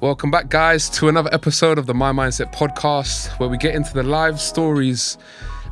Welcome back, guys, to another episode of the My Mindset podcast, where we get into the live stories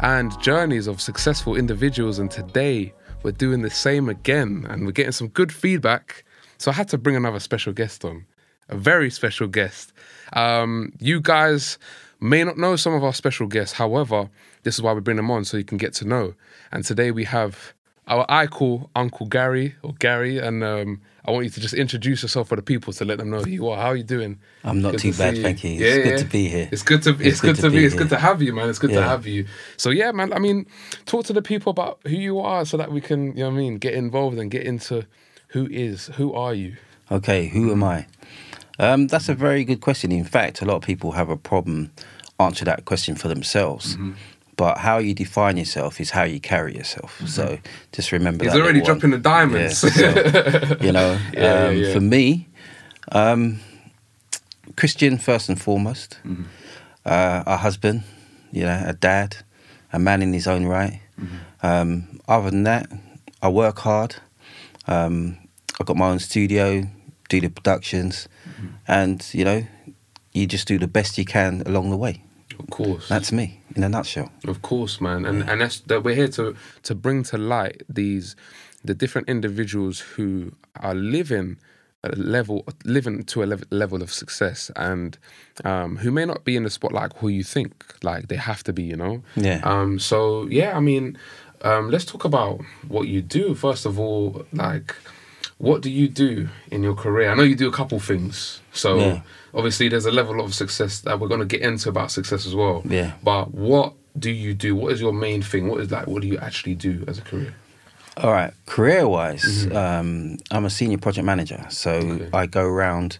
and journeys of successful individuals. And today, we're doing the same again, and we're getting some good feedback. So I had to bring another special guest on, a very special guest. Um, you guys may not know some of our special guests. However, this is why we bring them on so you can get to know. And today we have our I call Uncle Gary or Gary, and um, I want you to just introduce yourself for the people to let them know who you are. How are you doing? I'm not Good too to bad, thank you. Yeah, It's good yeah. to be here. It's good to it's, good, to be. It's good to have you, man. It's good to have you. So yeah, man. I mean, talk to the people about who you are so that we can, you know, what I mean, get involved and get into who is who are you. Okay, who am I? Um, that's a very good question. In fact, a lot of people have a problem answer that question for themselves. Mm-hmm. But how you define yourself is how you carry yourself. So just remember He's that. already little one. dropping the diamonds. Yeah, so, you know, Yeah, yeah, um, yeah. for me, um, Christian first and foremost, Mm-hmm. uh, a husband, you know, a dad, a man in his own right. Mm-hmm. Um, other than that, I work hard. Um, I've got my own studio, do the productions, Mm-hmm. and you know, you just do the best you can along the way. Of course. That's me in a nutshell. Of course, man, and and that's that we're here to to bring to light these the different individuals who are living a level living to a level, level of success and um, who may not be in the spotlight who you think like they have to be, you know. Yeah. Um. So yeah, I mean, um, let's talk about what you do first of all. Like, what do you do in your career? I know you do a couple things. So Yeah. obviously, there's a level of success that we're going to get into about success as well. Yeah. But what do you do? What is your main thing? What is that? What do you actually do as a career? All right, career wise, um, I'm a senior project manager. So Mm-hmm. Okay. I go around,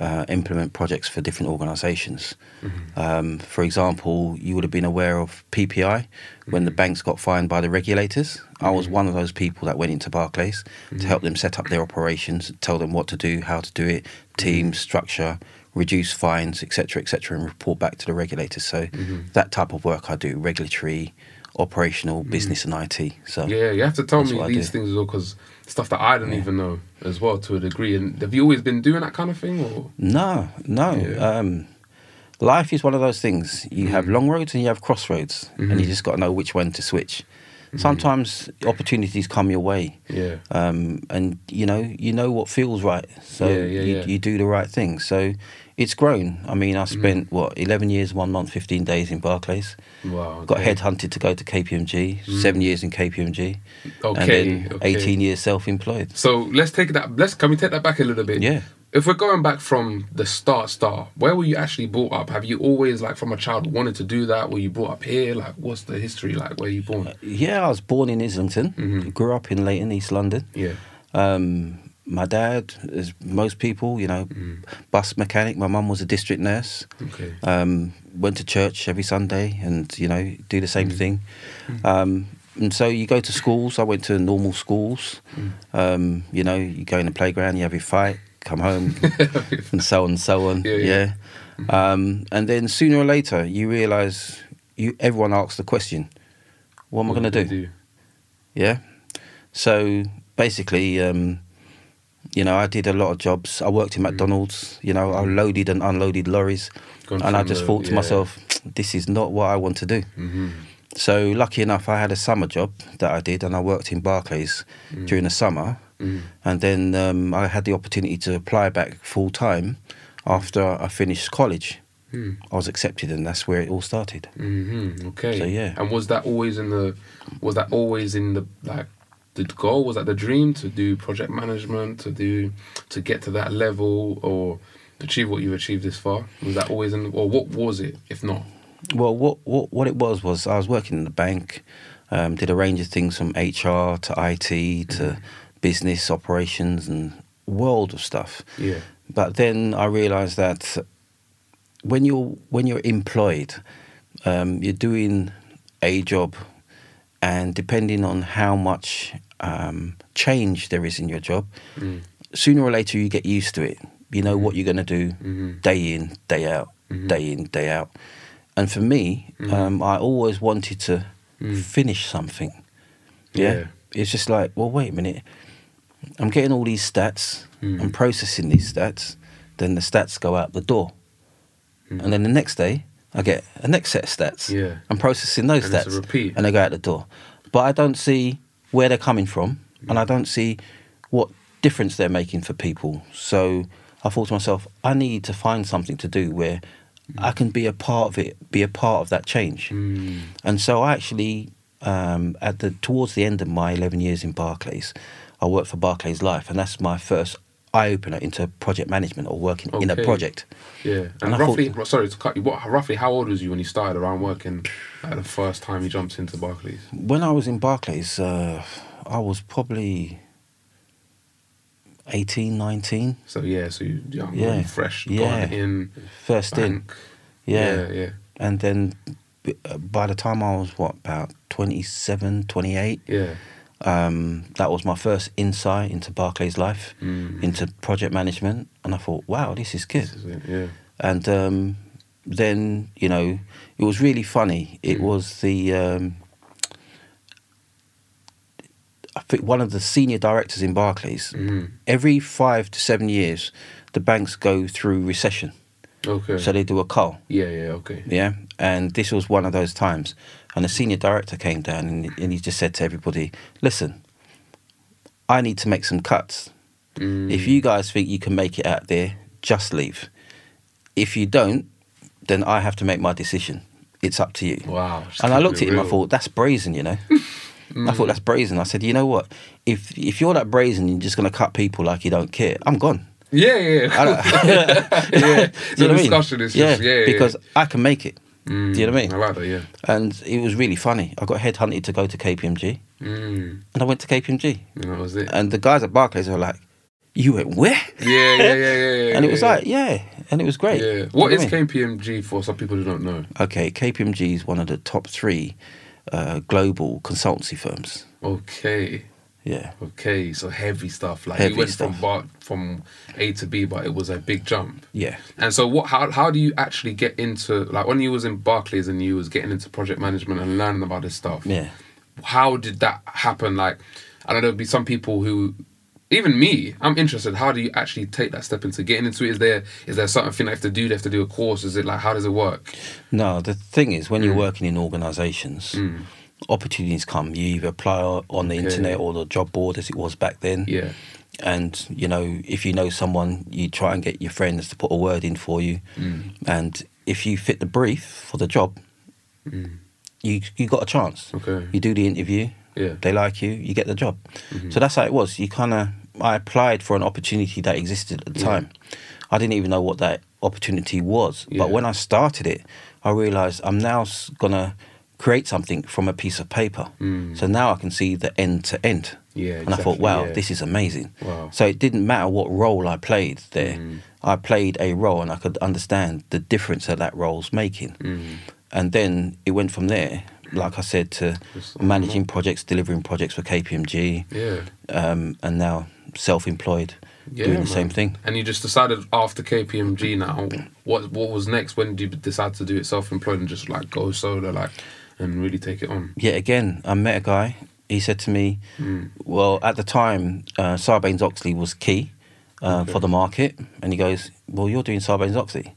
uh, implement projects for different organizations. Mm-hmm. Um, for example, you would have been aware of PPI when the banks got fined by the regulators. I was one of those people that went into Barclays to help them set up their operations, tell them what to do, how to do it, team structure, reduce fines, etc., etc., and report back to the regulators. So that type of work I do, regulatory, operational, business, and IT. So Yeah, you have to tell me these things as well because stuff that I don't even know as well to a degree. And have you always been doing that kind of thing, or No, no. Yeah. Um, life is one of those things. You have long roads and you have crossroads, and you just got to know which one to switch. Sometimes opportunities come your way, yeah, um, and you know you know what feels right, so Yeah, yeah, you, yeah. you do the right thing. So it's grown. I mean, I spent what eleven years, one month, fifteen days in Barclays. wow. Got headhunted to go to KPMG. Seven years in KPMG, Okay, okay. eighteen years self-employed. So let's take that. Let's can we take that back a little bit? Yeah. If we're going back from the start, start, where were you actually brought up? Have you always, like, from a child, wanted to do that? Were you brought up here? Like, what's the history like? Where you born? Yeah, I was born in Islington. Mm-hmm. Grew up in Leyton, East London. Yeah. Um, my dad, as most people, you know, Mm. bus mechanic. My mum was a district nurse. Okay. Um, went to church every Sunday, and you know, do the same Mm. thing. Um, and so you go to schools. I went to normal schools. Mm. Um, you know, you go in the playground, you have your fight, come home, and so on and so on. Yeah, Yeah. yeah. Um, and then sooner or later, you realise you everyone asks the question, "What am I going to did do?" Yeah. So basically, um, you know, I did a lot of jobs. I worked in McDonald's. You know, I loaded and unloaded lorries, Gone and I just the- thought to yeah. myself, "This is not what I want to do." Mhm. So lucky enough, I had a summer job that I did, and I worked in Barclays during the summer. Mm. And then um, I had the opportunity to apply back full time after I finished college. Mm. I was accepted, and that's where it all started. hmm Okay. So, yeah. And was that always in the? Was that always in the like? The goal was that the dream to do project management to do to get to that level or achieve what you've achieved this far. Was that always in? Or what was it? If not, Well, what what what it was was I was working in the bank, um, did a range of things from HR to IT to business operations and world of stuff. yeah. But then I realised that when you're when you're employed, um, you're doing a job, and depending on how much um, change there is in your job, Mm. sooner or later you get used to it. You know what you're going to do Mhm. day in, day out, day in, day out. And for me, um, I always wanted to finish something. Yeah? Yeah. It's just like, well, wait a minute. I'm getting all these stats. Mm. I'm processing these stats. then the stats go out the door, and then the next day I get a next set of stats. Yeah. I'm processing those And stats, it's a repeat. and they go out the door. But I don't see where they're coming from, and I don't see what difference they're making for people. So I thought to myself, I need to find something to do where I can be a part of it, be a part of that change. Mm. And so I actually, um, at the towards the end of my 11 years in Barclays, I worked for Barclays Life, and that's my first eye opener into project management or working in a project. Yeah, and, And roughly, sorry to cut you. What roughly? How old was you when you started around working? Like the first time you jumped into Barclays. When I was in Barclays, uh, I was probably 18, 19, So yeah, so you young, Yeah. fresh, Yeah. in first in. Yeah. yeah, yeah, And then uh, by the time I was, what, about 27, 28, yeah. Um, that was my first insight into Barclays Life, Mm. into project management. And I thought, wow, this is good. This is yeah. And um, then, you know, it was really funny. It Mm. was the, um, I think one of the senior directors in Barclays. Mhm. Every five to seven years, the banks go through recession. Okay. So they do a call. yeah, yeah, okay. Yeah. And this was one of those times. And the senior director came down and, and he just said to everybody, listen, I need to make some cuts. Mm. If you guys think you can make it out there, just leave. If you don't, then I have to make my decision. It's up to you. wow, and I looked at him, I thought, that's brazen, you know. I thought that's brazen. I said, you know what? If if you're that brazen, you're just going to cut people like you don't care. I'm gone. yeah, yeah, yeah. Know the what I mean? discussion is just yeah, yeah because I can make it. Mm, Do you know what I mean? I like that, yeah. And it was really funny. I got headhunted to go to KPMG, Mm, and I went to KPMG. and that was it. And the guys at Barclays were like, "You went where?" yeah, yeah, yeah, yeah, yeah. and it was yeah, like, "Yeah," and it was great. yeah. What know is? KPMG for some people who don't know? Okay, KPMG is one of the top three uh, global consultancy firms. Okay. Yeah, Okay, so heavy stuff. Like Heavy you went stuff. from bar, from A to B, but it was a big jump. yeah. And so, what? How how do you actually get into like when you was in Barclays and you was getting into project management and learning about this stuff? Yeah. How did that happen? Like, I know there'll be some people who, even me, I'm interested. How do you actually take that step into getting into it? Is there is there something they have to do? They have to do a course? Is it like how does it work? No, the thing is, when you're Mm. working in organisations, opportunities come. You either apply on the Okay. internet or the job board, as it was back then. Yeah. And you know, if you know someone, you try and get your friends to put a word in for you. Mm. And if you fit the brief for the job, you you got a chance. Mm. Okay. You do the interview. Yeah. They like you. You get the job. Mm-hmm. So that's how it was. You kind of I applied for an opportunity that existed at the Yeah. time. I didn't even know what that opportunity was. Yeah. But when I started it, I realized I'm now gonna create something from a piece of paper. Mm. So now I can see the end to end. Yeah, And I thought, wow, yeah. this is amazing. Wow. So it didn't matter what role I played there. Mm. I played a role and I could understand the difference that that role's making. Mm. And then it went from there, like I said, to managing projects, delivering projects for KPMG, Yeah. um, and now self-employed, Yeah, doing the man. same thing. And you just decided after KPMG now, what what was next? When did you decide to do it self-employed and just like go solo, like, and really take it on? Yet again, I met a guy. He said to me, Mm. "Well, at the time, uh, Sarbanes Oxley was key uh, Okay. for the market," and he goes, "Well, you're doing Sarbanes Oxley.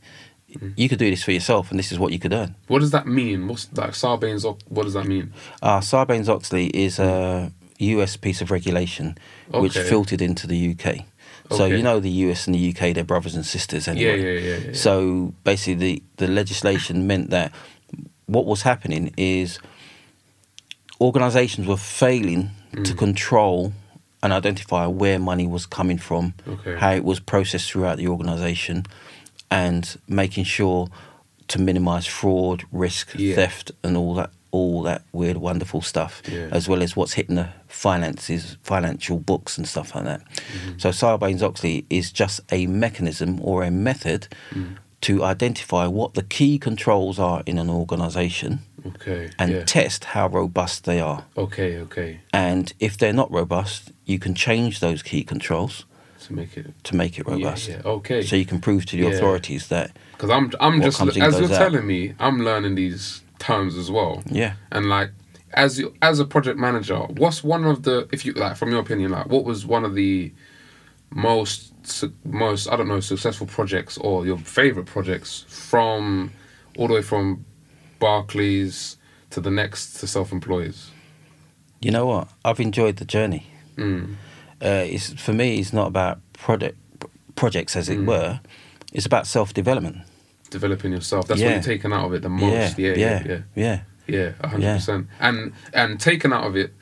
Mm. You could do this for yourself, and this is what you could earn." What does that mean? What's like Sarbanes? What does that mean? Uh, Sarbanes Oxley is a US piece of regulation which filtered into the UK. So Okay. you know the US and the UK, they're brothers and sisters Yeah, anyway. yeah, yeah, yeah. yeah. So basically, the, the legislation meant that what was happening is organisations were failing Mm. to control and identify where money was coming from, Okay. how it was processed throughout the organisation, and making sure to minimise fraud, risk, Yeah. theft, and all that all that weird, wonderful stuff, Yeah. as well as what's hitting the finances, financial books, and stuff like that. Mm-hmm. So Sarbanes Oxley is just a mechanism or a method Mm. To identify what the key controls are in an organisation okay. and yeah. test how robust they are. okay, okay. And if they're not robust, you can change those key controls To make it. to make it robust. yeah. Okay. So you can prove to the Yeah. authorities that, Because I'm I'm just as you're out. telling me, I'm learning these terms as well. yeah. And like as you, as a project manager, what's one of the if you like from your opinion, like what was one of the most su- most I don't know successful projects or your favorite projects from all the way from Barclays to the next to self-employers. You know what? I've enjoyed the journey. Mm. Uh, it's for me. It's not about product projects, as it Mm. were. It's about self development. Developing yourself. That's what you're taking out of it the most. Yeah, yeah, yeah. yeah. Yeah, a hundred Yeah. percent. And and taken out of it,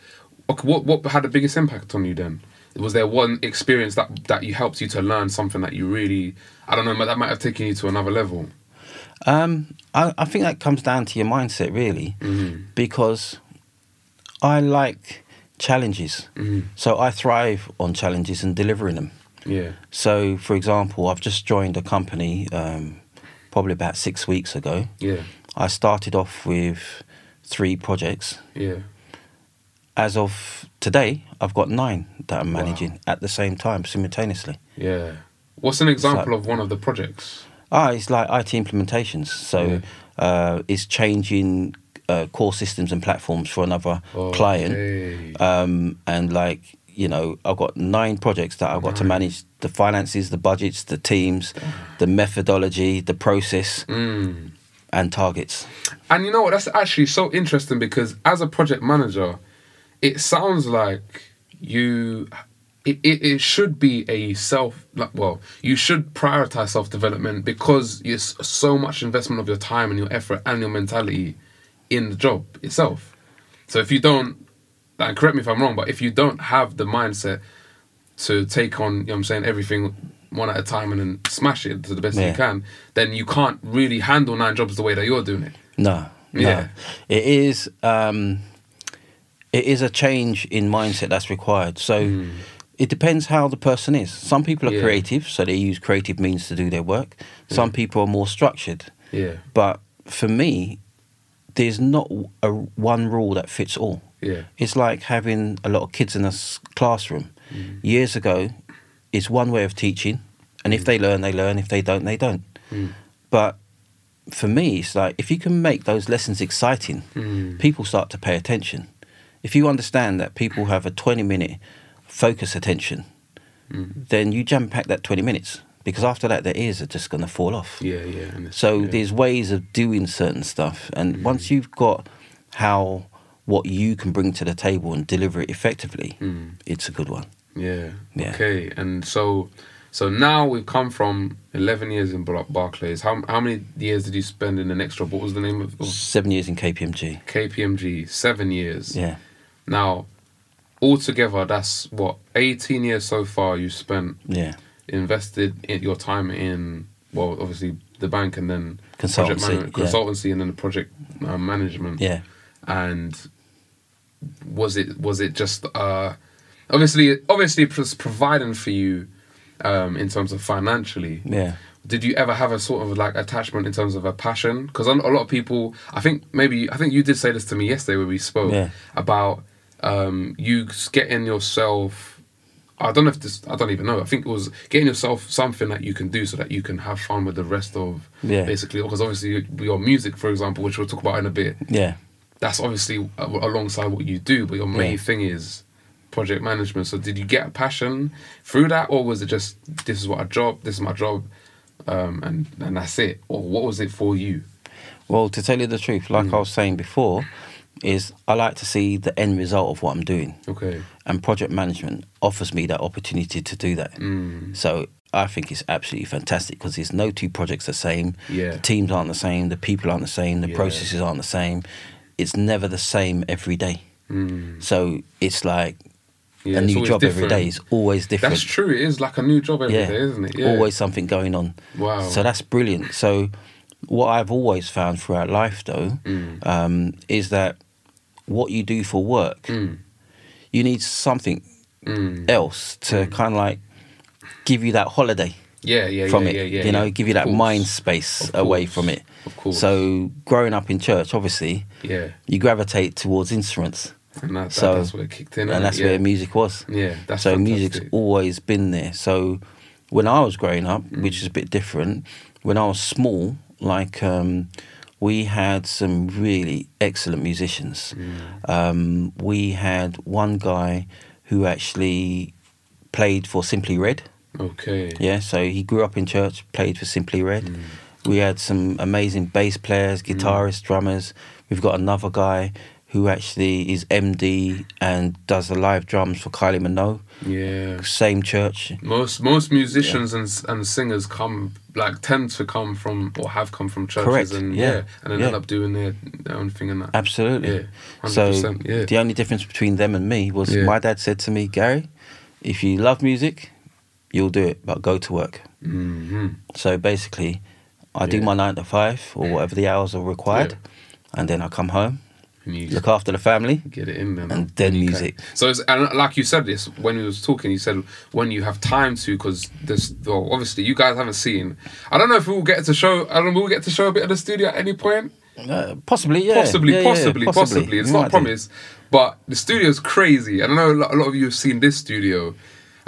what what had the biggest impact on you then? Was there one experience that that you helped you to learn something that you really I don't know that might have taken you to another level? Um, I, I think that comes down to your mindset, really, Mm-hmm. because I like challenges. Mm-hmm. So I thrive on challenges and delivering them. Yeah. So, for example, I've just joined a company um, probably about six weeks ago. Yeah. I started off with three projects. Yeah. As of today, I've got nine that I'm Wow. managing at the same time, simultaneously. Yeah. What's an example of one of the projects? Ah, it's like IT implementations. So Yeah. uh, it's changing uh, core systems and platforms for another client. Um, and like, you know, I've got nine projects that I've got to manage the finances, the budgets, the teams, the methodology, the process, Mm. and targets. And you know what? That's actually so interesting because as a project manager, it sounds like you. It, it, it should be a self like well you should prioritize self development because it's so much investment of your time and your effort and your mentality in the job itself so if you don't and correct me if i'm wrong but if you don't have the mindset to take on you know what i'm saying everything one at a time and then smash it to the best you can then you can't really handle nine jobs the way that you're doing it No, no. Yeah. It is. Um, it is a change in mindset that's required. So it depends how the person is. Some people are Hmm. Yeah. creative, so they use creative means to do their work. Some people are more structured. yeah But for me, there's not a one rule that fits all. yeah It's like having a lot of kids in a classroom. Years ago, it's one way of teaching, and if they learn, they learn. If they don't, they don't. Mm. But for me, it's like if you can make those lessons exciting, Mm. people start to pay attention. If you understand that people have a 20 minute focus attention, Mm. then you jam pack that 20 minutes because after that, their ears are just going to fall off. Yeah, yeah. So yeah. there's ways of doing certain stuff, and once you've got how what you can bring to the table and deliver it effectively, Mm. it's a good one. Yeah. Yeah. Okay. And so, so now we've come from eleven years in Bar- Barclays. How how many years did you spend in the next job? What was the name of, of Seven years in KPMG. KPMG? Seven years. Yeah, Now, altogether, that's what eighteen years so far. You spent yeah, invested in your time in well, obviously the bank and then Consultancy, management, yeah. consultancy, and then the project uh, management. yeah. and was it was it just uh obviously obviously it was providing for you um in terms of financially Yeah. did you ever have a sort of like attachment in terms of a passion because a lot of people i think maybe i think you did say this to me yesterday when we spoke Yeah. about um you getting yourself I don't know if this. I don't even know. I think it was getting yourself something that you can do so that you can have fun with the rest of Yeah. basically. Because obviously your music, for example, which we'll talk about in a bit, Yeah. that's obviously alongside what you do, but your main Yeah. thing is project management. So did you get a passion through that, or was it just this is what I job, this is my job, um, and and that's it, or what was it for you? Well, to tell you the truth, like I was saying before, is I like to see the end result of what I'm doing, Okay. and project management offers me that opportunity to do that. Mm. So I think it's absolutely fantastic because there's no two projects the same. Yeah. The teams aren't the same. The people aren't the same. The Yeah. processes aren't the same. It's never the same every day. Mm. So it's like Yeah, a new job every different. day. It's always different. That's true. It is like a new job every day, yeah. isn't it? Yeah. Always something going on. Wow. So that's brilliant. So what I've always found throughout life, though, Mm. um, is that what you do for work, Mm. you need something Mm. else to kind of like give you that holiday Yeah, yeah, from yeah, it. yeah, yeah. you know, give you that mind space away from it. Of course. So growing up in church, obviously, yeah, you gravitate towards instruments, and that, So- that's where it kicked in, and that's where music was. Yeah, that's so fantastic. music's always been there. So when I was growing up, Mm. which is a bit different, when I was small, like um, we had some really excellent musicians. Mm. Um, we had one guy who actually played for Simply Red. Okay. Yeah, so he grew up in church, played for Simply Red. Mm. We had some amazing bass players, guitarists, drummers. We've got another guy who actually is MD and does the live drums for Kylie Minogue. Yeah. Same church. Most most musicians and and singers come like tend to come from or have come from churches Correct, and yeah, yeah, and then yeah. end up doing their, their own thing and that. Absolutely. Yeah, So 100%, yeah. the only difference between them and me was Yeah. my dad said to me, Gary, if you love music, you'll do it, but go to work. hmm So basically, I do my nine to five or whatever the hours are required, and then I come home, You look after the family, get it in then. and then can. music. So it's, and like you said this when we was talking, you said when you have time to because this well, obviously you guys haven't seen. I don't know if we'll get to show. I don't know. We'll get to show a bit of the studio at any point. Uh, possibly, yeah. possibly, Yeah, yeah, possibly, possibly, It's We not a might do. promise, but the studio's crazy. And I know a lot, of you have seen this studio,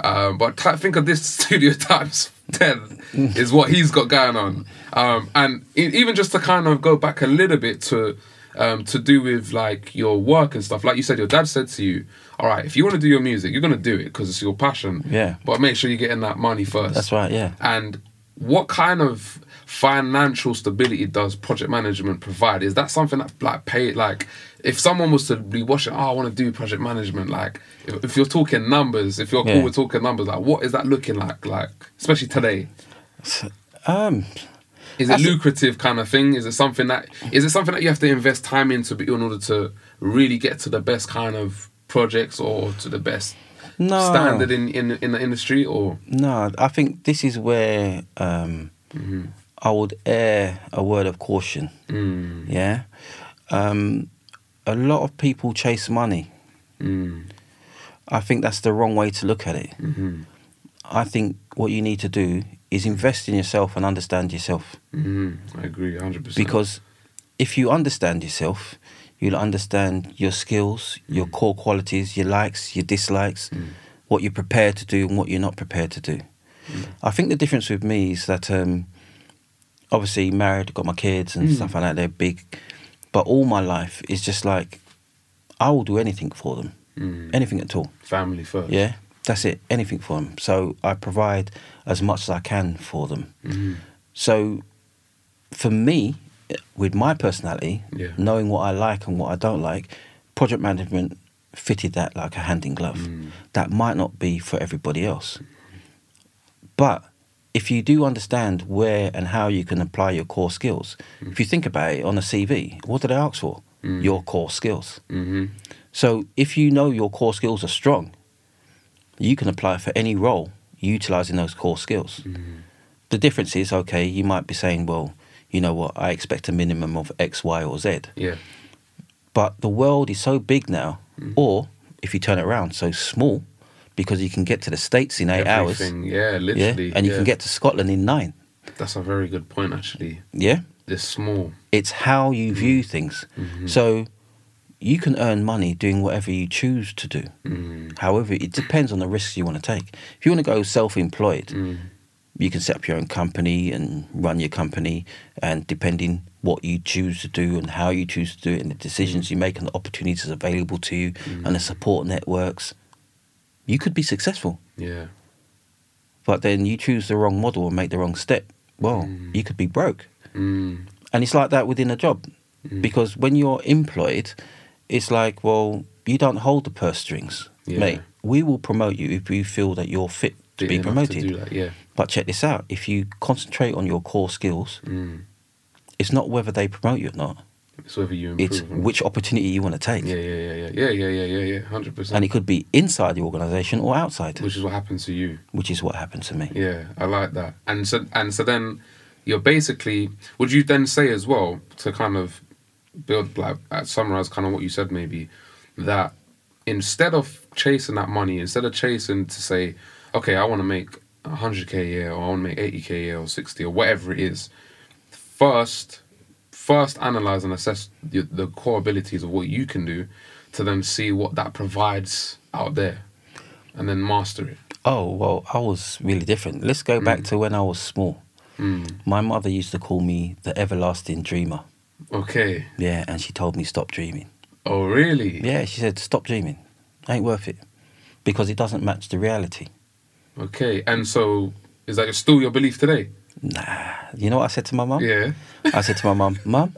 um, but t- think of this studio times ten is what he's got going on. Um, and even just to kind of go back a little bit to um, to do with like your work and stuff. Like you said, your dad said to you, "All right, if you want to do your music, you're gonna do it because it's your passion. Yeah. But make sure you're getting that money first. That's right, yeah. And what kind of financial stability does project management provide? Is that something that like pay like if someone was to be watching, oh, I want to do project management, like if, if you're talking numbers, if you're Yeah. cool with talking numbers, like what is that looking like? Like especially today, Um, is it a- lucrative kind of thing? Is it something that is it something that you have to invest time into in order to really get to the best kind of projects or to the best no. standard in, in in the industry or No, I think this is where um, Mm-hmm. I would air a word of caution. mm, Yeah. Um, a lot of people chase money. mm, I think that's the wrong way to look at it. mm-hmm, I think what you need to do is invest in yourself and understand yourself. mm, I agree, hundred percent. Because if you understand yourself, you'll understand your skills, your core qualities, your likes, your dislikes, what you're prepared to do and what you're not prepared to do. I think the difference with me is that um, obviously married, got my kids and Mm. stuff like that, they're big. But all my life is just like, I will do anything for them, Mm. anything at all. family first. Yeah, that's it, anything for them. So I provide as much as I can for them. Mhm. So for me, with my personality, Yeah. knowing what I like and what I don't like, project management fitted that like a hand in glove. Mm. That might not be for everybody else. But if you do understand where and how you can apply your core skills, if you think about it on a CV, what do they ask for? Mm. Your core skills. Mhm. So if you know your core skills are strong, you can apply for any role utilizing those core skills. Mm-hmm. The difference is, okay, you might be saying, well, you know what, I expect a minimum of X, Y, or Z. Yeah. But the world is so big now, Mm. or if you turn it around, so small, because you can get to the States in eight hours. Everything. Yeah, Yeah, literally. and you can get to Scotland in nine. That's a very good point, actually. Yeah, This small. it's how Mm. you view things. Mhm. So you can earn money doing whatever you choose to do. Mm. However, it depends on the risks you want to take. If you want to go self-employed, Mm. you can set up your own company and run your company, and depending what you choose to do and how you choose to do it, and the decisions you make and the opportunities available to you, and the support networks, you could be successful. Yeah. But then you choose the wrong model and make the wrong step. Well, Mm. you could be broke. Mm. And it's like that within a job. Mm. Because when you're employed, it's like, well, you don't hold the purse strings, yeah. mate. We will promote you if we feel that you're fit to be promoted. To yeah. But check this out: if you concentrate on your core skills, mm. it's not whether they promote you or not. It's whether you improve. It's which opportunity you want to take. Yeah, yeah, yeah, yeah, yeah, yeah, yeah, yeah, hundred percent. And it could be inside the organisation or outside. Which is what happened to you. Which is what happened to me. Yeah, I like that. And so, and so then, you're basically. Would you then say as well to kind of build like uh, summarize kind of what you said maybe that instead of chasing that money, instead of chasing to say, okay, I want to make 100k a year or I want to make 80k a year or 60 or whatever it is, first first analyze and assess the, the core abilities of what you can do to then see what that provides out there and then master it. Oh, well, I was really different. Let's go back to when I was small. Mm. My mother used to call me the everlasting dreamer. Okay. Yeah, and she told me stop dreaming. Oh, really? Yeah, she said stop dreaming. Ain't worth it. Because it doesn't match the reality. Okay, and so is that still your belief today? Nah. You know what I said to my mum? Yeah. I said to my mum, Mum,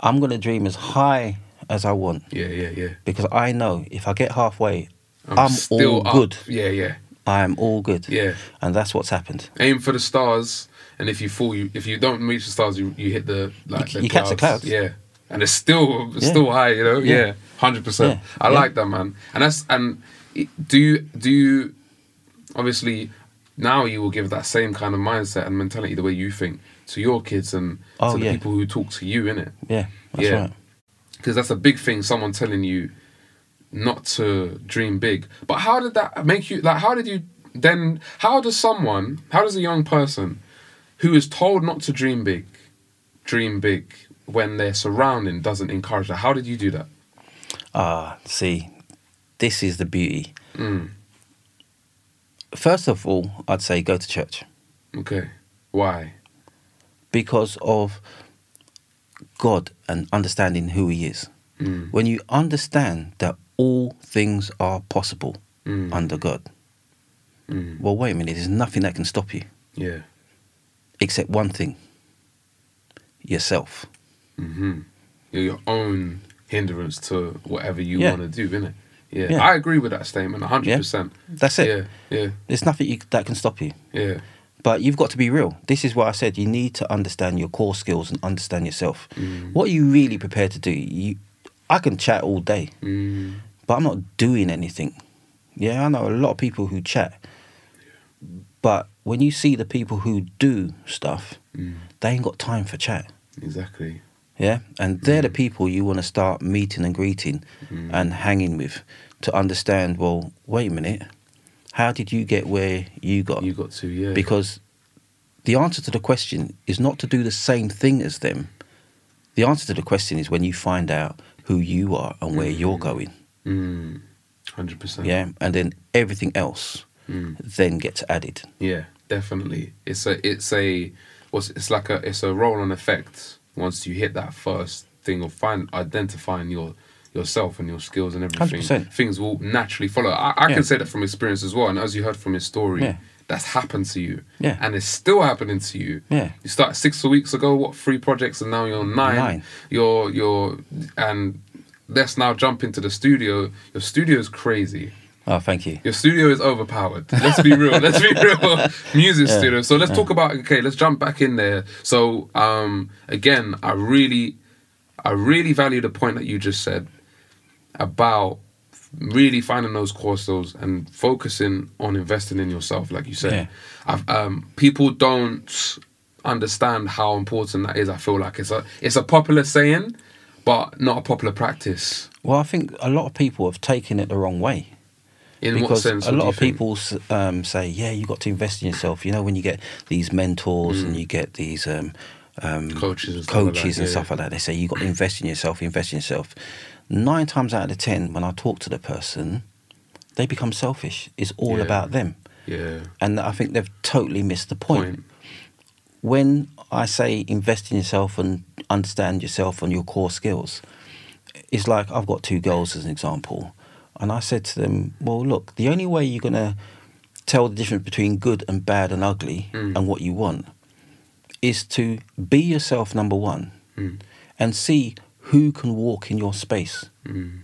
I'm going to dream as high as I want Yeah, yeah, yeah. because I know if I get halfway, I'm, I'm, still all up. good. Yeah, yeah, I'm all good. yeah. And that's what's happened. Aim for the stars, and if you fall, you if you don't reach the stars, you, you hit the like You- the you catch the clouds. Yeah, and it's still it's Yeah. still high. You know. Yeah. Yeah, hundred percent. I Yeah. like that, man. And that's and do you do you obviously now you will give that same kind of mindset and mentality the way you think to your kids and Oh, to the yeah. people who talk to you in it Yeah, that's Yeah. right. because that's a big thing someone telling you not to dream big but how did that make you like how did you then how does someone how does a young person who is told not to dream big dream big when their surrounding doesn't encourage that how did you do that Ah, see, this is the beauty. mm. First of all, I'd say go to church okay why because of God and understanding who He is. mm. When you understand that all things are possible Mm. under God, Mm. well, wait a minute, there's nothing that can stop you yeah except one thing yourself. hmm You're your own hindrance to whatever you Yeah. want to do, innit? Yeah. Yeah. I agree with that statement, 100%. Yeah. That's it. Yeah, yeah, There's nothing you, that can stop you. yeah. But you've got to be real. This is what I said. You need to understand your core skills and understand yourself. Mm. What are you really prepared to do? You, I can chat all day, Mm. but I'm not doing anything. Yeah, I know a lot of people who chat, but when you see the people who do stuff, Mm. they ain't got time for chat. Exactly. Yeah, and they're the people you want to start meeting and greeting Mm. and hanging with to understand. Well, wait a minute, how did you get where you got? You got to, yeah. because the answer to the question is not to do the same thing as them. The answer to the question is when you find out who you are and where you're going. Mm. 100%. Yeah, and then everything else Mm. then gets added. Yeah, definitely. It's a, it's a, what's, it's like a, it's a roll on effect once you hit that first thing of find, identifying your, yourself and your skills and everything. 100%. Things will naturally follow. I, I Yeah. can say that from experience as well. And as you heard from his story, Yeah. that's happened to you. Yeah. And it's still happening to you. Yeah. You start six weeks ago, what, three projects, and now you're nine. Nine. You're, you're, and let's now jump into the studio. Your studio is crazy. Oh, thank you. Your studio is overpowered. Let's be real. Let's be real. Music Yeah. studio. So let's talk about okay, let's jump back in there. So um again, I really I really value the point that you just said about really finding those core skills and focusing on investing in yourself, like you said. Yeah. I've, um, people don't understand how important that is. I feel like it's a it's a popular saying, but not a popular practice. Well, I think a lot of people have taken it the wrong way. In what because sense? a lot of think? people um, say, "Yeah, you got to invest in yourself." You know, when you get these mentors and you get these um, um, Mm. Coaches and stuff like coaches that, and stuff like that, they say you got to invest in yourself, invest in yourself. Nine times out of the ten, when I talk to the person, they become selfish. It's all Yeah. about them, Yeah. and I think they've totally missed the point. Point. When I say invest in yourself and understand yourself and your core skills, it's like I've got two girls as an example, and I said to them, "Well, look, the only way you're gonna tell the difference between good and bad and ugly Mm. and what you want is to be yourself, number one, Mm. and see who can walk in your space Mm.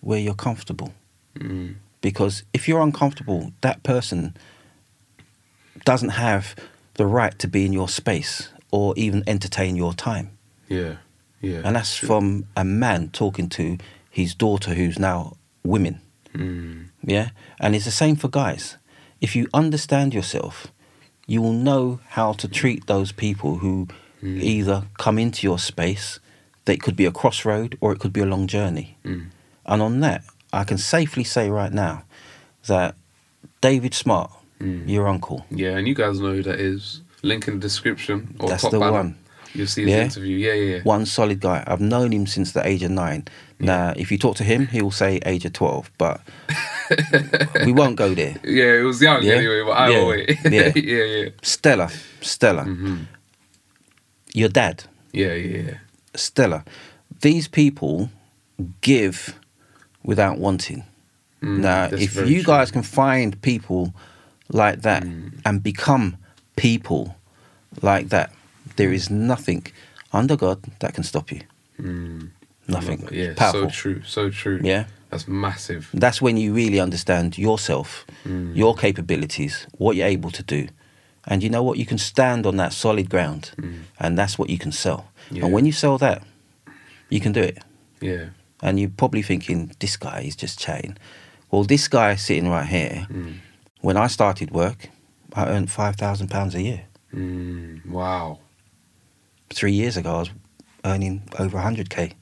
where you're comfortable. Mm. Because if you're uncomfortable, that person doesn't have the right to be in your space or even entertain your time." Yeah. Yeah. And that's true. from a man talking to his daughter who's now women. Mm. Yeah? And it's the same for guys. If you understand yourself, you will know how to treat those people who Mm. either come into your space, that could be a crossroad or it could be a long journey. Mm. And on that, I can safely say right now that David Smart, Mm. your uncle, Yeah, and you guys know who that is. Link in the description or That's top the banner. one. You'll see his Yeah? interview. Yeah, yeah, yeah. one solid guy. I've known him since the age of nine. Now, if you talk to him, he will say age of 12, but we won't go there. Yeah, it was young Yeah? anyway, but I Yeah. wait. Yeah. yeah, yeah. Stella, Stella, hmm your dad, Yeah, yeah, yeah. Stella. These people give without wanting. Mm, now, if you true. guys can find people like that Mm. and become people like that, there is nothing under God that can stop you. Nothing. Mm. Yeah, Powerful. so true, so true. Yeah. That's massive. That's when you really understand yourself, Mm. your capabilities, what you're able to do. And you know what? You can stand on that solid ground, and that's what you can sell. Mm. Yeah. And when you sell that, you can do it. Yeah. And you're probably thinking, this guy is just chatting. Well, this guy sitting right here, Mm. when I started work, I earned £5,000 a year. Mm, wow. Three years ago, I was earning over 100k.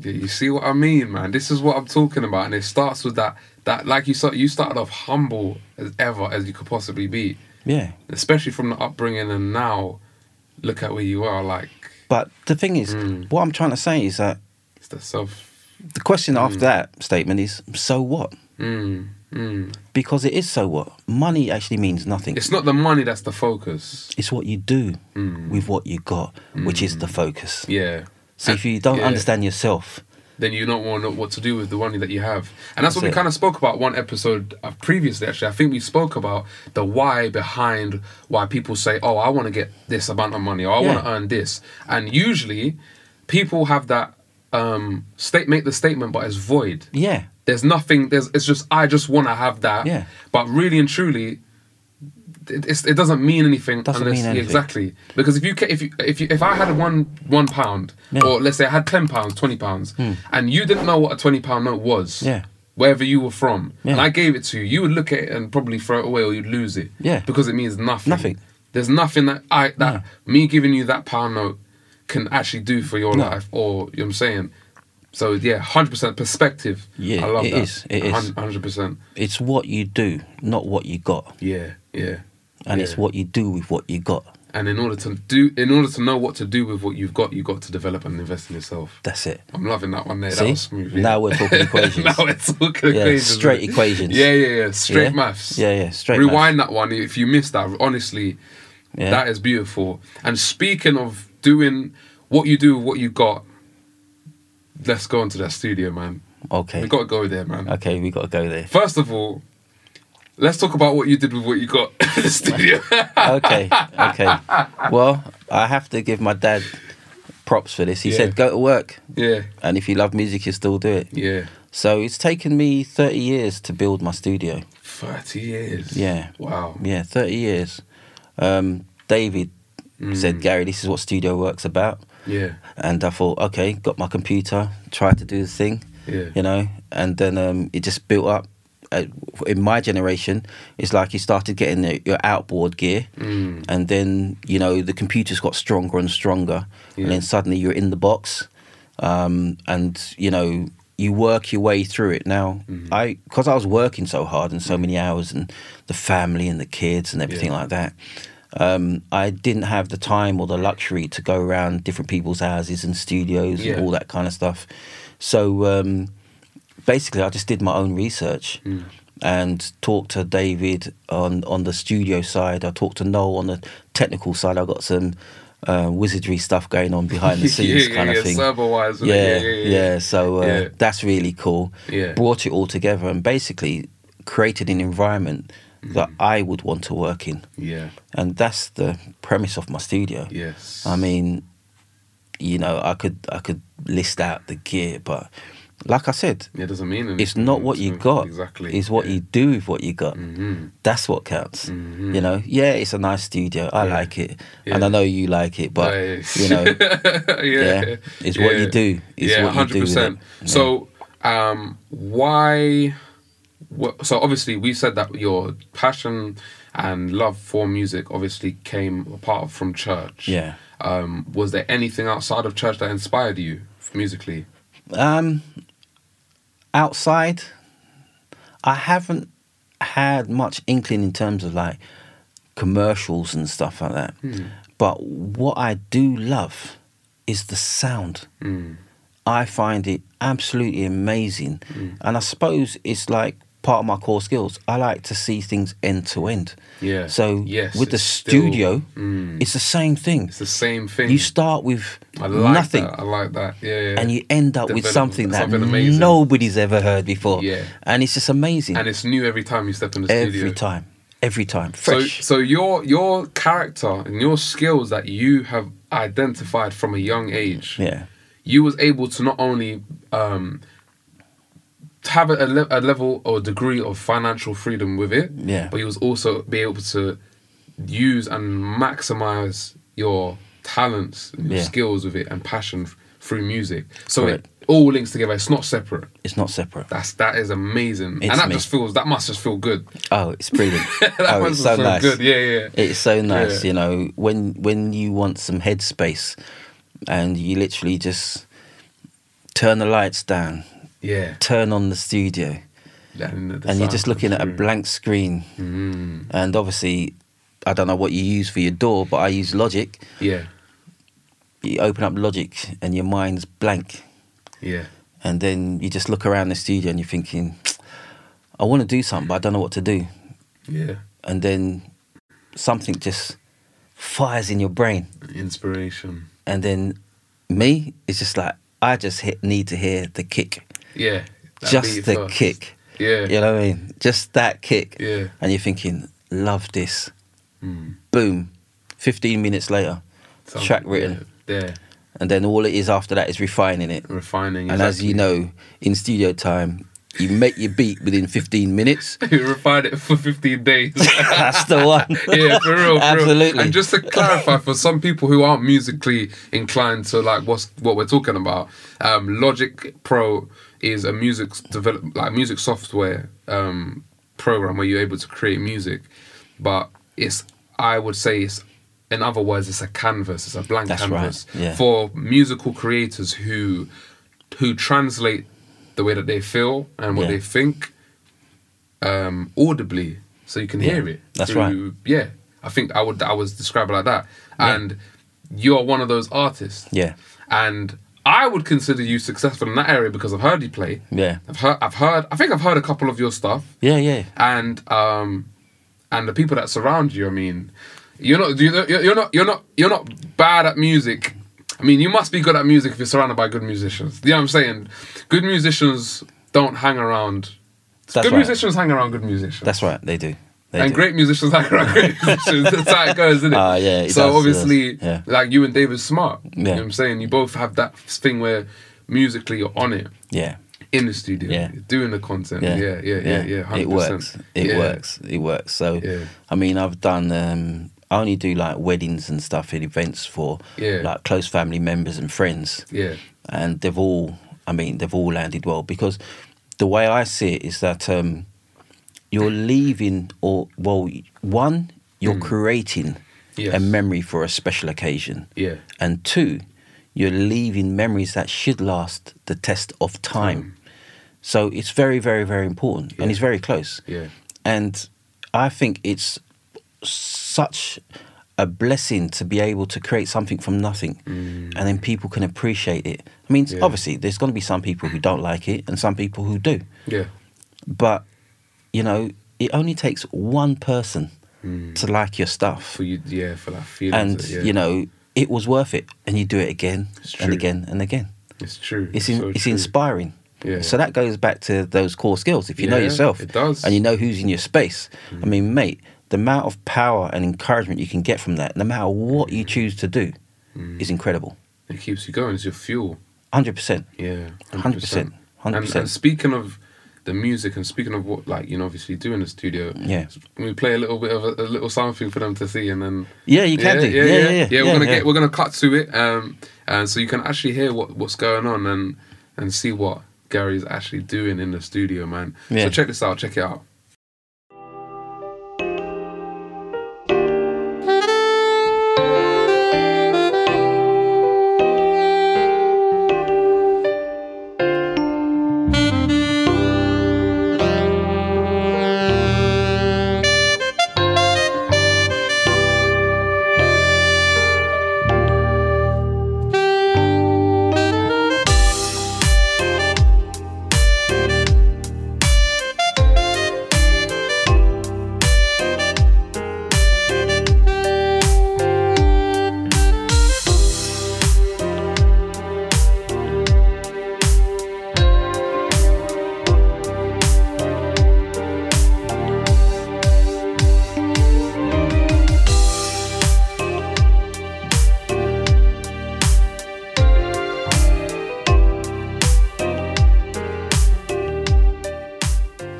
Yeah, you see what I mean, man? This is what I'm talking about, and it starts with that. That like you start, you started off humble as ever as you could possibly be, Yeah. especially from the upbringing, and now look at where you are. Like But the thing is, Mm. what I'm trying to say is that it's the self. the question after that statement is, so what? Mm, mm. Because it is so what? Money actually means nothing. It's not the money that's the focus. It's what you do Mm. with what you got, which is the focus. Yeah. So if you don't Yeah. understand yourself, then you don't want to know what to do with the money that you have. And that's, what we it. kind of spoke about one episode uh, previously, actually. I think we spoke about the why behind why people say, oh, I want to get this amount of money or I want to earn this. And usually people have that um state make the statement but it's void yeah, there's nothing there's it's just i just want to have that Yeah. but really and truly it, it's, it doesn't mean anything Doesn't unless mean yeah, anything. exactly because if you if you if you if i had one one pound Yeah. Or let's say i had 10 pounds 20 pounds hmm. and you didn't know what a 20 pound note was Yeah. wherever you were from yeah. and i gave it to you you would look at it and probably throw it away or you'd lose it Yeah. because it means nothing Nothing. there's nothing that i that No. me giving you that pound note can actually do for your No. life or you know what i'm saying so yeah, hundred percent perspective. Yeah, I love it that. is, it is. hundred percent. it's what you do, not what you got, Yeah, yeah. And yeah. it's what you do with what you got. And in order to do, in order to know what to do with what you've got, you've got to develop and invest in yourself. That's it. I'm loving that one there. That See? was smooth. yeah. Now we're talking equations. now we're talking Yeah, equations. straight equations. Yeah, yeah, yeah. Straight Yeah? maths. Yeah, yeah, straight Rewind that one if you missed that. Honestly, that is beautiful. And speaking of doing what you do with what you got, let's go into that studio, man. Okay. We got to go there, man. Okay, we got to go there. First of all, let's talk about what you did with what you got in the studio. Okay, okay. Well, I have to give my dad props for this. He Yeah. said, "Go to work, yeah, and if you love music, you still do it." yeah. So it's taken me thirty years to build my studio. 30 years. Yeah. Wow. Yeah, thirty years. Um, David Mm. said, "Gary, this is what studio work's about." Yeah. And I thought, okay, got my computer, tried to do the thing, Yeah. you know, and then um, it just built up. Uh, in my generation, it's like you started getting the, your outboard gear, Mm. and then you know the computers got stronger and stronger, Yeah. and then suddenly you're in the box, um, and you know you work your way through it. Now, Mm-hmm. I because I was working so hard and so many hours, and the family and the kids and everything Yeah. like that. Um, I didn't have the time or the luxury to go around different people's houses and studios Yeah. and all that kind of stuff. So um, basically, I just did my own research Mm. and talked to David on on the studio side. I talked to Noel on the technical side. I got some uh, wizardry stuff going on behind the scenes, yeah, kind yeah, of thing. Server wise. Yeah, yeah, So uh, Yeah. that's really cool. Yeah. Brought it all together and basically created an environment that Mm. I would want to work in, Yeah. and that's the premise of my studio. Yes. I mean, you know, I could I could list out the gear, but like I said, it doesn't mean anything. it's not what you got. Exactly. It's what yeah. you do with what you got. Mhm. That's what counts. Mhm. You know, yeah, it's a nice studio. I Yeah. like it, Yeah. and I know you like it. But Nice. you know, yeah. it's what you do. It's yeah, what you do with percent. So, um, why? wha- So obviously, we said that your passion and love for music obviously came apart from church. Yeah. Um, was there anything outside of church that inspired you musically? Um, outside, I haven't had much inkling in terms of like commercials and stuff like that. But what I do love is the sound. Mm. I find it absolutely amazing. And I suppose it's like part of my core skills. I like to see things end to end. Yeah. So Yes, with the it's still- studio, Mm. it's the same thing. It's the same thing. You start with I like nothing that. I like that. Yeah. yeah. and you end up with something that something nobody's ever heard before. Yeah. And it's just amazing and it's new every time you step in the every studio. Every time. every time. So, Fresh. so your your character and your skills that you have identified from a young age, yeah. you was able to not only um, have a, a, le- a level or degree of financial freedom with it, Yeah. but you was also be able to use and maximize your talents and your Yeah. skills with it and passion f- through music. So Correct. it all links together. It's not separate. It's not separate. That's that is amazing, It's and that me. just feels that must just feel good. Oh, it's brilliant. Oh, that oh, must it's so nice. good. Yeah, yeah. It's so nice, Yeah. you know, when when you want some headspace and you literally just turn the lights down, Yeah. turn on the studio, And, the and you're just looking at a blank screen. Mm. And obviously, I don't know what you use for your DAW, but I use Logic. Yeah, You open up Logic and your mind's blank. yeah, And then you just look around the studio and you're thinking, I want to do something, but I don't know what to do. yeah. And then something just fires in your brain. Inspiration. And then me, it's just like, I just hit, need to hear the kick. Yeah. just the kick. Yeah. You know what I mean? Just that kick. Yeah. And you're thinking, love this. Mm. Boom. 15 minutes later, Some- track written. Yeah. yeah. And then all it is after that is refining it. Refining. And as you know, in studio time, you make your beat within 15 minutes. you refined it for 15 days. That's the one. yeah, for real, for real. Absolutely. And just to clarify, for some people who aren't musically inclined to like what's what we're talking about, um, Logic Pro is a music develop like music software um, program where you're able to create music, but it's I would say it's in other words it's a canvas, it's a blank That's right, canvas yeah. for musical creators who who translate the way that they feel and what Yeah. they think um, audibly, so you can Yeah, hear it. that's through- Yeah, I think I would I was describe it like that. And you're one of those artists, Yeah. and I would consider you successful in that area because I've heard you play. Yeah. I've heard I've heard I think I've heard a couple of your stuff, Yeah, yeah. and um, and the people that surround you. I mean, you're not you're you're not you're not you're not bad at music. I mean, you must be good at music if you're surrounded by good musicians. You know what I'm saying? Good musicians don't hang around. That's good right. musicians hang around good musicians. That's right. They do. They and do. great musicians around great musicians. That's how it goes, isn't it? Ah, yeah, it so does, obviously. Yeah. like you and David Smart, you know what I'm saying? You both have that thing where musically you're on it Yeah. in the studio, Yeah. doing the content. Yeah. Yeah, yeah, yeah, yeah. 100%. It works. It Yeah. works. It works. So, Yeah. I mean, I've done. Um, I only do like weddings and stuff and events for Yeah. like close family members and friends. Yeah, and they've all i mean they've all landed well because the way i see it is that um, you're leaving or well one you're creating Mm. Yes. a memory for a special occasion yeah, and two you're leaving memories that should last the test of time so it's very very very important Yeah. and it's very close yeah, and I think it's such a blessing to be able to create something from nothing and then people can appreciate it. I mean, Mm. Yeah. obviously, there's going to be some people who don't like it and some people who do. yeah, But, you know, it only takes one person Mm. to like your stuff. for you, yeah, for that feeling. And, yeah. you know, it was worth it. And you do it again and again and again. it's true. It's, in, so it's true. inspiring. Yeah. So that goes back to those core skills. If you know yourself it does. and you know who's in your space, I mean, mate, the amount of power and encouragement you can get from that, no matter what you choose to do, Mm. is incredible. It keeps you going. It's your fuel. 100%. Yeah, 100%, 100%. And, and speaking of the music, and speaking of what, like you know, obviously do in the studio. Yeah. we play a little bit of a, a little something for them to see, and then Yeah, you can do. Yeah, yeah, yeah. yeah. we're gonna yeah. get we're gonna cut to it, um, and so you can actually hear what what's going on and and see what Gary's actually doing in the studio, man. Yeah. So check this out. Check it out.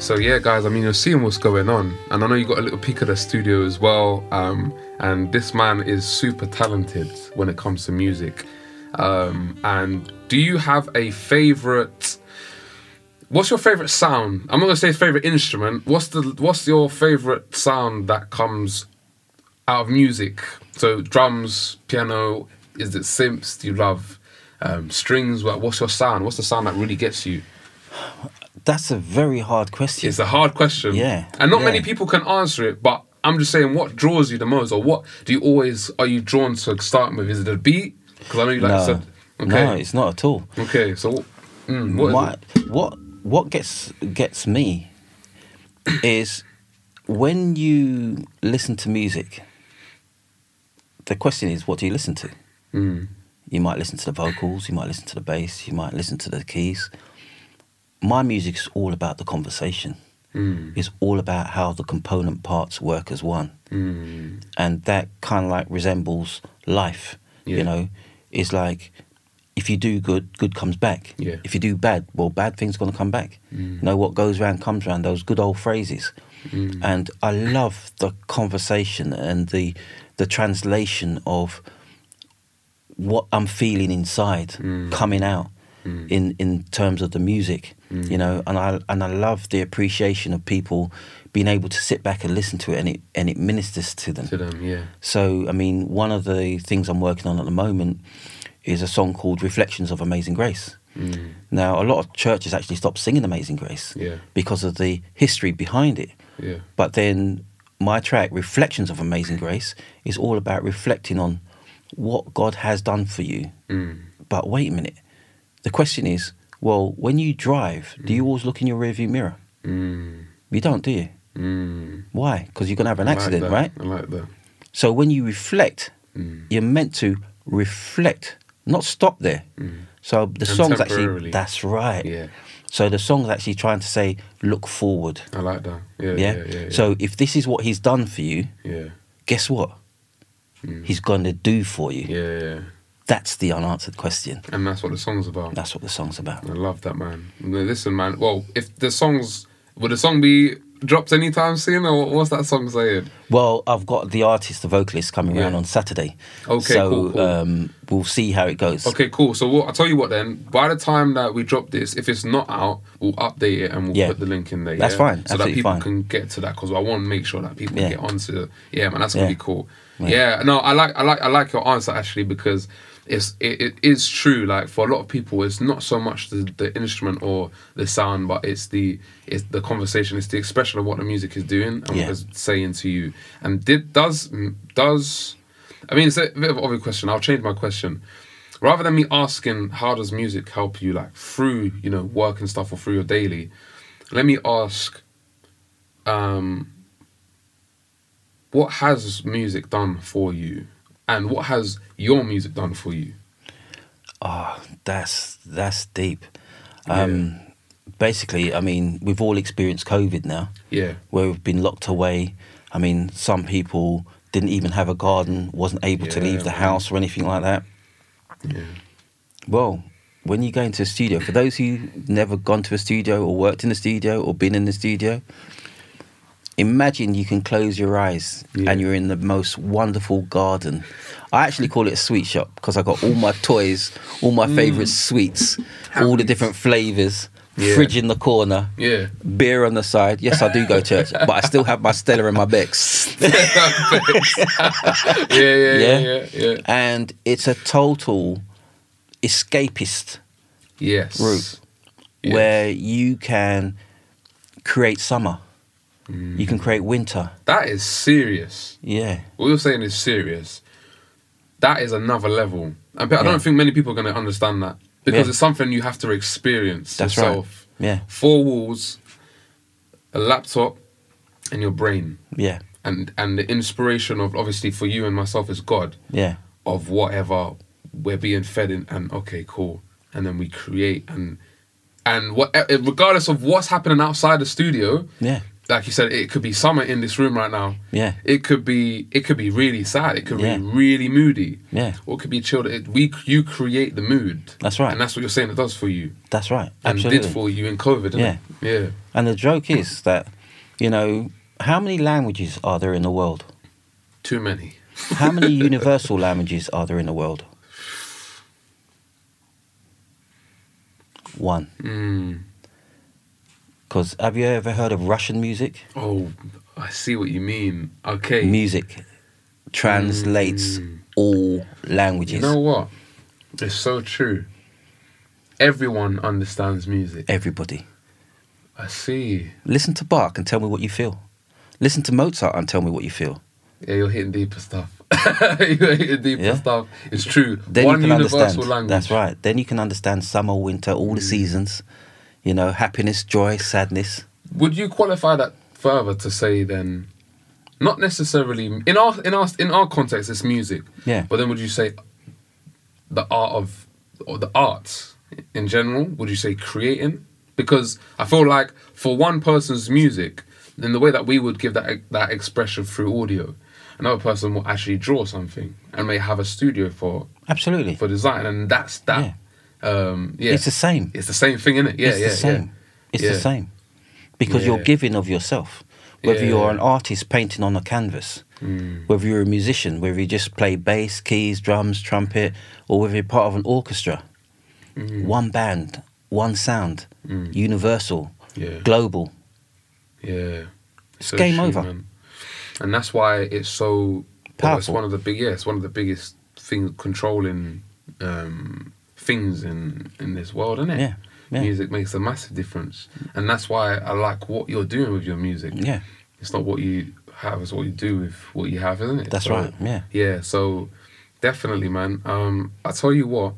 So yeah, guys, I mean, you're seeing what's going on, and I know you got a little peek of the studio as well. Um, and this man is super talented when it comes to music. Um, and do you have a favorite? What's your favorite sound? I'm not gonna say favorite instrument. What's the What's your favorite sound that comes out of music? So drums, piano. Is it synths? Do you love um, strings? What's your sound? What's the sound that really gets you? That's a very hard question. It's a hard question. Yeah, And not yeah. many people can answer it, but I'm just saying what draws you the most or what do you always are you drawn to start with? Is it a beat? Because I know you like no, said no, okay. it's not at all. okay, so mm, what My- what what gets gets me is when you listen to music. The question is, what do you listen to? Mm, You might listen to the vocals, you might listen to the bass, you might listen to the keys. My music is all about the conversation. mm, It's all about how the component parts work as one. mm, And that kind of like resembles life. Yeah. You know, it's like if you do good, good comes back. Yeah. If you do bad, well, bad things going to come back. Mm. You know, what goes round comes round, those good old phrases. mm, And I love the conversation and the the translation of what I'm feeling inside Mm. coming out Mm. in in terms of the music, Mm. you know. And I and I love the appreciation of people being able to sit back and listen to it, and it and it ministers to them. to them, yeah. So I mean, one of the things I'm working on at the moment is a song called "Reflections of Amazing Grace." Mm, Now, a lot of churches actually stopped singing "Amazing Grace" yeah, because of the history behind it. yeah. But then my track, Reflections of Amazing Grace, is all about reflecting on what God has done for you. Mm, But wait a minute. The question is, well, when you drive, do you always look in your rearview mirror? mm, You don't, do you? mm. Why? Because you're going to have an like accident, that. right? I like that. So when you reflect, Mm, you're meant to reflect, not stop there. mm. So the song's actually, that's right. Yeah, So the song's actually trying to say, look forward. I like that. Yeah, Yeah. yeah, yeah. yeah, So if this is what he's done for you, yeah, guess what? Mm. He's going to do for you. yeah, yeah. That's the unanswered question. And that's what the song's about. That's what the song's about. I love that, man. Listen, man. Well, if the songs would the song be dropped anytime soon, or what's that song saying? Well, I've got the artist, the vocalist, coming around on Saturday. Okay, so cool, cool. Um, we'll see how it goes. Okay, cool. So what, I'll tell you what then. By the time that we drop this, if it's not out, we'll update it and we'll Yeah. put the link in there. That's yeah? fine, So that people fine. can get to that because I want to make sure that people Yeah. get onto. Yeah, man, that's gonna Yeah. be cool. Yeah. Yeah. no, I like, I like, I like your answer actually because it's it, it is true. Like for a lot of people, it's not so much the, the instrument or the sound, but it's the it's the conversation, it's the expression of what the music is doing and Yeah. what it's saying to you. And did does does I mean, it's a bit of an obvious question. I'll change my question. Rather than me asking how does music help you, like through you know work and stuff or through your daily, let me ask, um, what has music done for you, and what has your music done for you? Oh, that's that's deep. Um, Basically, I mean, we've all experienced COVID now, Yeah, where we've been locked away. I mean, some people didn't even have a garden, wasn't able to leave the house or anything like that. yeah, Well, when you go into a studio, for those who never gone to a studio or worked in a studio or been in the studio, imagine you can close your eyes Yeah. and you're in the most wonderful garden. I actually call it a sweet shop because I got all my toys, all my mm. favourite sweets, all the different flavours, Yeah. fridge in the corner, yeah. beer on the side. Yes, I do go to church, but I still have my Stella and my Beck's. yeah, yeah, yeah, Yeah? yeah. And it's a total escapist Yes. route Yes. where you can create summer, Mm. you can create winter. That is serious. Yeah, What you're saying is serious. That is another level. I, I Yeah. don't think many people are going to understand that because Yeah. it's something you have to experience That's yourself. yeah, Four walls, a laptop, and your brain, yeah, and and the inspiration of obviously for you and myself is God. Yeah, of whatever we're being fed in, and okay, cool, and then we create and and what eh, eh, regardless of what's happening outside the studio, yeah, like you said, it could be summer in this room right now. Yeah. It could be it could be really sad. It could Yeah. be really moody. Yeah. Or it could be chilled. It, we you create the mood. That's right. And that's what you're saying it does for you. That's right. And did for you in COVID, Yeah. it? Yeah. And the joke is that, you know, how many languages are there in the world? Too many. How many universal languages are there in the world? One. Mm. Because have you ever heard of Russian music? Oh, I see what you mean. Okay. Music translates Mm. all languages. You know what? It's so true. Everyone understands music. Everybody. I see. Listen to Bach and tell me what you feel. Listen to Mozart and tell me what you feel. Yeah, you're hitting deeper stuff. you're hitting deeper Yeah. stuff. It's true. Then One universal understand. language. That's right. Then you can understand summer, winter, all the seasons. You know, happiness, joy, sadness. Would you qualify that further to say then, not necessarily in our in our in our context, it's music. Yeah. But then would you say the art of or the arts in general? Would you say creating? Because I feel like for one person's music, in the way that we would give that that expression through audio, another person will actually draw something and may have a studio for Absolutely. for design, and that's that. Um, yeah, It's the same. It's the same thing, isn't it? Yeah, it's yeah, the same. yeah. It's Yeah. the same. Because you're giving of yourself. Whether you're an artist painting on a canvas, Mm. whether you're a musician, whether you just play bass, keys, drums, trumpet, or whether you're part of an orchestra. Mm. One band, one sound, Mm. universal, global. Yeah. It's game over. man. And that's why it's so well, it's one of the big yeah, it's one of the biggest things controlling um, things in in this world, isn't it? Yeah, yeah. Music makes a massive difference. And that's why I like what you're doing with your music. Yeah, It's not what you have, it's what you do with what you have, isn't it? that's So, right. Yeah. Yeah, so definitely, man. Um, I tell you what,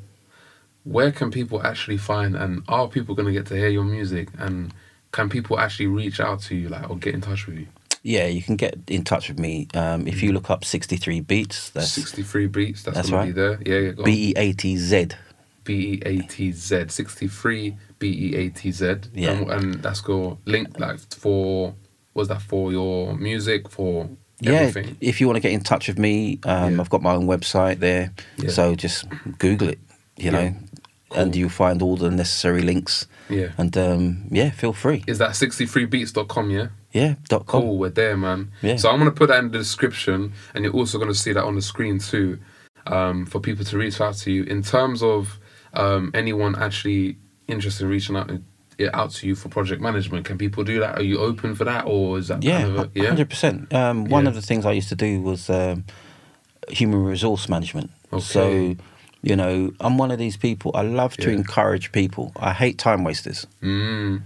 where can people actually find and are people going to get to hear your music and can people actually reach out to you, like, or get in touch with you? Yeah, you can get in touch with me. Um, if you look up 63 Beats, that's 63 beats. That's, That's going to right. be there. Yeah, yeah. B E A T Z. B E A T Z. 63 B E A T Z. Yeah. And, and that's go link like for was that for your music for Yeah, everything? if you want to get in touch with me, um, Yeah. I've got my own website there. Yeah. So just Google it, you Yeah. know, and you'll find all the necessary links. Yeah. And um, yeah, feel free. Is that 63beatz.com, yeah? Yeah, dot com. Cool, we're there, man. Yeah. So I'm gonna put that in the description, and you're also gonna see that on the screen too, um, for people to reach out to you. In terms of um, anyone actually interested in reaching out out to you for project management, can people do that? Are you open for that, or is that Yeah, kind of a, yeah? hundred percent. Um, one Yeah. of the things I used to do was um, human resource management. Okay. So, you know, I'm one of these people. I love to Yeah. encourage people. I hate time wasters. Mm,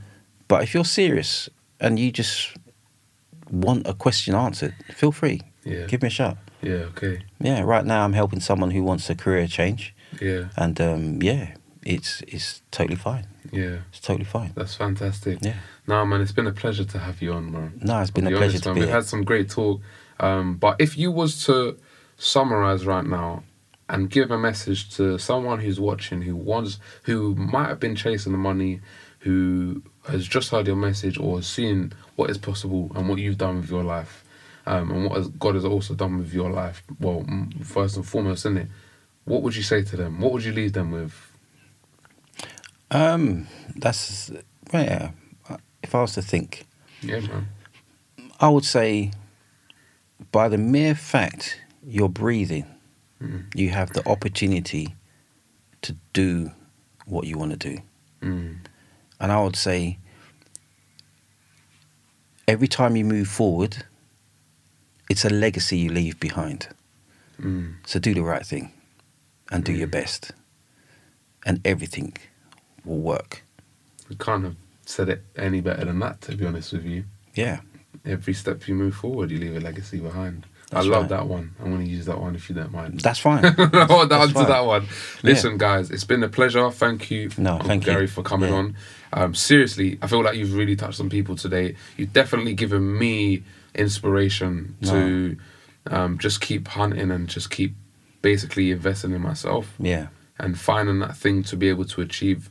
But if you're serious and you just want a question answered, feel free. yeah, Give me a shot. yeah, okay, Yeah, right now I'm helping someone who wants a career change, yeah, and um, yeah, it's it's totally fine. yeah. It's totally fine. That's fantastic. Yeah. No, man, it's been a pleasure to have you on, bro. No, it's been I'll a be pleasure honest, to man. be We've here. had some great talk. Um, but if you was to summarize right now and give a message to someone who's watching, who wants, who might have been chasing the money, who has just heard your message or has seen what is possible and what you've done with your life, um, and what has, God has also done with your life. Well, first and foremost, isn't it? What would you say to them? What would you leave them with? Um, that's well, yeah. If I was to think, Yeah, man. I would say, by the mere fact you're breathing, Mm. you have the opportunity to do what you want to do. Mm. And I would say, every time you move forward, it's a legacy you leave behind. Mm. So do the right thing and do your Mm. best, and everything will work. We can't have said it any better than that, to be honest with you. Yeah. every step you move forward, you leave a legacy behind. That's I love right. that one. I want to use that one if you don't mind. That's fine. I want to answer that one. Listen, guys, it's been a pleasure. Thank you, No, Uncle thank you. Gary, for coming Yeah. on. Um, seriously, I feel like you've really touched some people today. You've definitely given me inspiration to um, just keep hunting and just keep basically investing in myself Yeah. and finding that thing to be able to achieve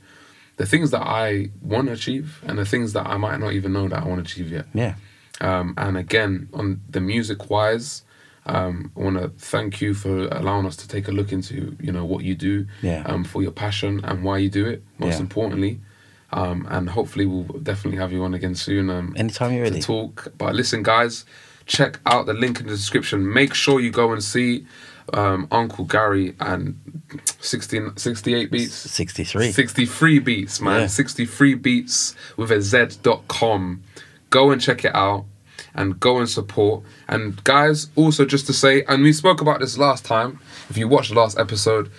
the things that I want to achieve and the things that I might not even know that I want to achieve yet. Yeah. Um, and again, on the music wise, um, I want to thank you for allowing us to take a look into you know what you do, Yeah. um, for your passion and why you do it. Most Yeah. importantly, um, and hopefully we'll definitely have you on again soon. Um, Anytime you're to ready. talk. But listen, guys, check out the link in the description. Make sure you go and see um, Uncle Gary and 16, 68 beats. 63. 63 beats, man. Yeah. 63 beats with a Z.com. Go and check it out and go and support. And guys, also just to say, and we spoke about this last time, if you watched the last episode,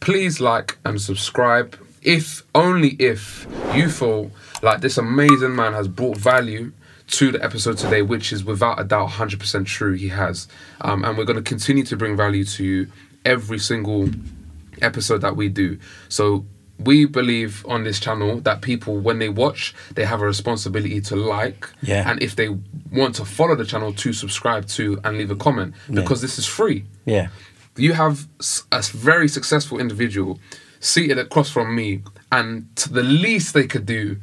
please like and subscribe. If only if you feel like this amazing man has brought value to the episode today, which is without a doubt 100% true, he has. Um, and we're going to continue to bring value to you every single episode that we do. So we believe on this channel that people, when they watch, they have a responsibility to like. Yeah. And if they want to follow the channel, to subscribe to and leave a comment because this is free. Yeah. You have a very successful individual seated across from me, and the least they could do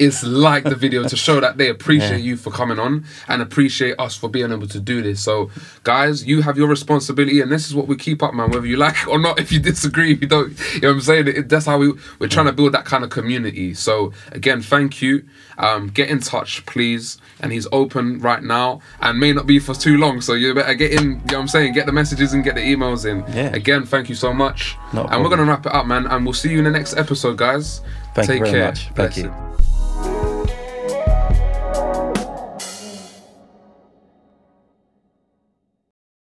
is like the video to show that they appreciate Yeah. you for coming on and appreciate us for being able to do this. So, guys, you have your responsibility, and this is what we keep up, man. Whether you like it or not, if you disagree, if you don't, you know what I'm saying. It, that's how we we're trying to build that kind of community. So, again, thank you. Um, get in touch, please. And he's open right now, and may not be for too long. So you better get in. You know what I'm saying? Get the messages and get the emails in. Yeah. Again, thank you so much. And we're gonna wrap it up, man. And we'll see you in the next episode, guys. Thank you very care. much. Thank Bless you. it.